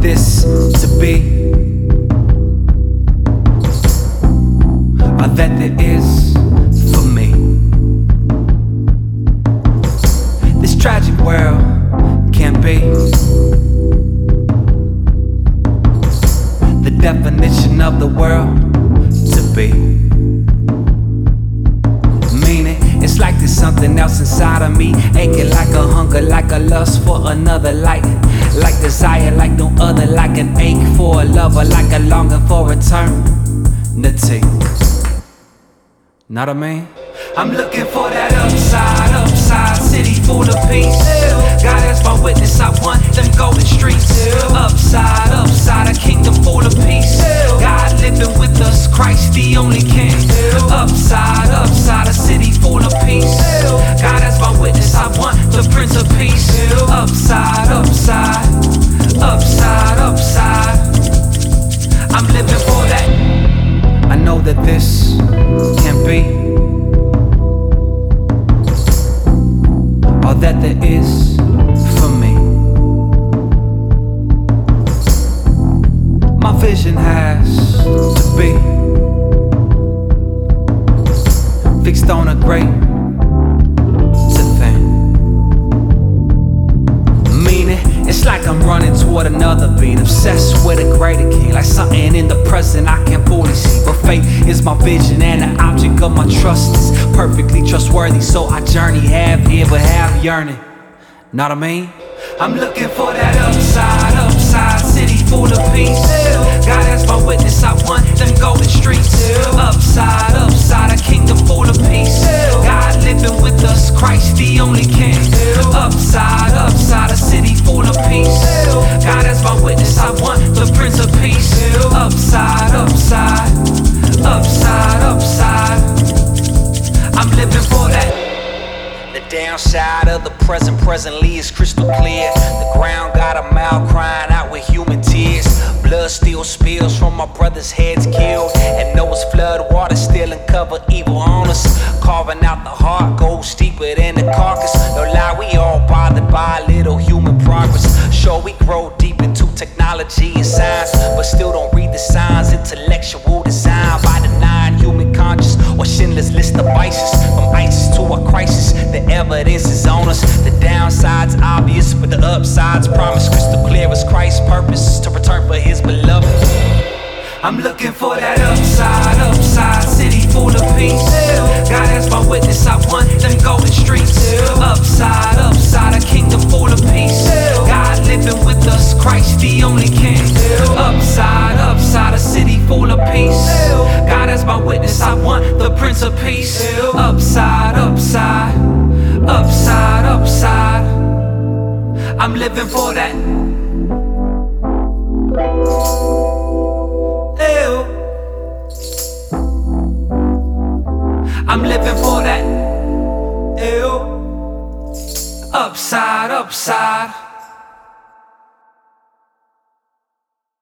this to be. All that there is for me. This tragic world can't be the definition of the world to be. Meaning, it's like there's something else inside of me, aching like a hunger, like a lust for another light, like desire, like no other, like an ache for a lover, like a longing for eternity. What I mean? I'm looking for that upside, upside city full of peace. God as my witness, I want them golden streets. Upside, upside, a kingdom full of peace. God living with us, Christ the only King. Upside, upside, a city full of peace. God as my witness, I want the Prince of Peace. Vision has to be fixed on a great to thing. Meaning, it's like I'm running toward another being obsessed with a greater king, like something in the present I can't fully see. But faith is my vision, and the object of my trust is perfectly trustworthy. So I journey half here, but yearning. Not I mean? I'm looking for that upside city full of peace. God as my witness, I want downside of the present presently is crystal clear. The ground got a mouth crying out with human tears. Blood still spills from my brother's heads killed. And Noah's flood water still uncover evil on us. Carving out the heart goes deeper than the carcass. No lie, we all bothered by little human progress. Sure, we grow deep into technology and science, but still don't read the signs. Intellectual promise crystal clear as Christ's purpose to return for his beloved. I'm looking for that upside, upside city full of peace. God as my witness, I want them golden streets. Upside, upside, a kingdom full of peace. God living with us, Christ the only King. Upside, upside, a city full of peace. God as my witness, I want the Prince of Peace. Upside, upside, upside, upside. I'm living for that. Ew. I'm living for that. Ew. Upside, upside.